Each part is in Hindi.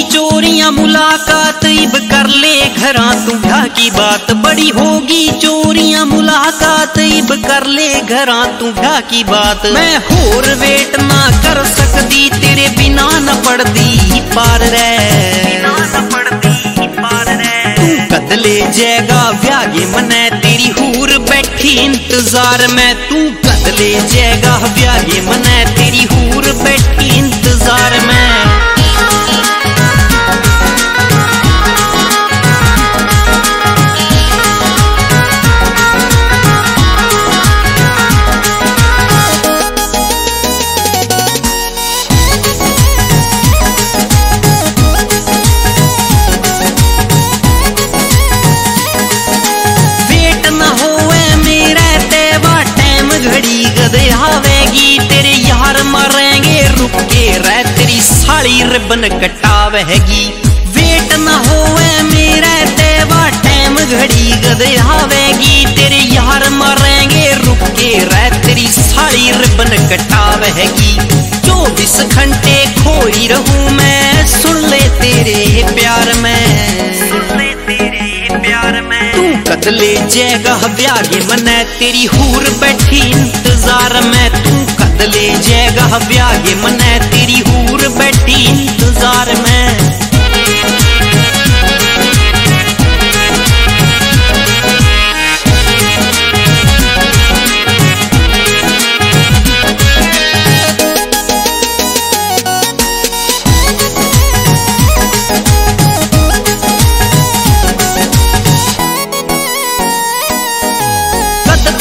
की चोरियाँ मुलाकात इब कर ले घरा ब्याह की बात बड़ी होगी। चोरियाँ मुलाकात इब कर ले घरा ब्याह की बात। मैं होर वेट ना कर सकती तेरे बिना न पड़ती पार रे। ले जाएगा व्यागे मने तेरी हूर बैठी। इंतज़ार में तू कद ले जाएगा व्यागे मने आवेगी तेरे यार मरेंगे, रुक के रह तेरी साड़ी रिबन कटावेगी वेट न होवे मेरा देवा टाइम घड़ी गद आवेगी। तेरे यार मरेंगे, रुक के रह तेरी साड़ी रिबन कटावेगी चौबीस घंटे खोई रहूँ मैं, सुन ले तेरे प्यार में कदले जैगा ब्यागे मने तेरी हूर बैठी, इंतज़ार में तू कदले जाएगा ब्यागे मने तेरी हूर बैठी, इंतज़ार में।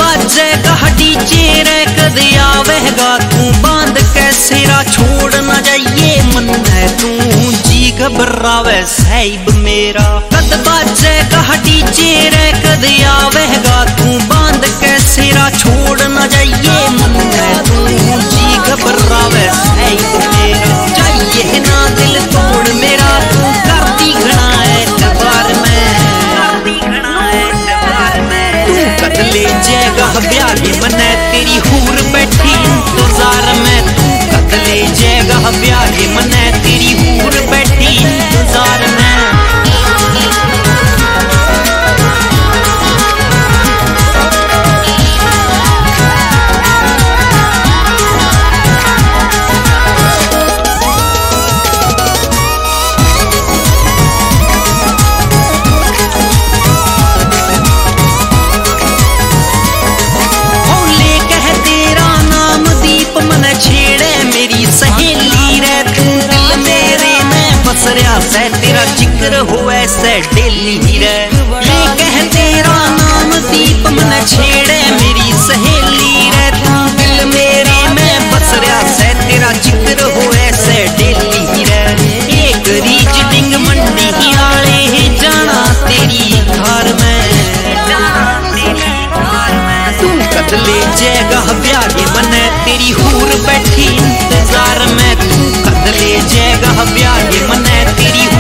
बाजेगा कहटी रे कद आवेगा तू? बाँध के सिरा छोड़ ना जाइए मन है तू। जी घबरावे साहिब मेरा। कद बाजेगा कहटी रे कद आवेगा तू जाएगा ब्याली मने तेरी हूर बैठी, इंतज़ार में। तू कत ले जाएगा ब्याली मने में बस रहा से, तेरा ज़िक्र हो ऐसे डेली रे ये कह, तेरा नाम दीप मन छेड़े मेरी सहेली रे। तू दिल मेरे में बस रहा से, तेरा ज़िक्र हो ऐसे डेली रे एक रीच डिंग मंडी आले जाना तेरी घर में। तू कदले जैगा ब्यागे मने तेरी हूर बैठी इंतज़ार में। तू ब्याह मन तेरी हो तेरी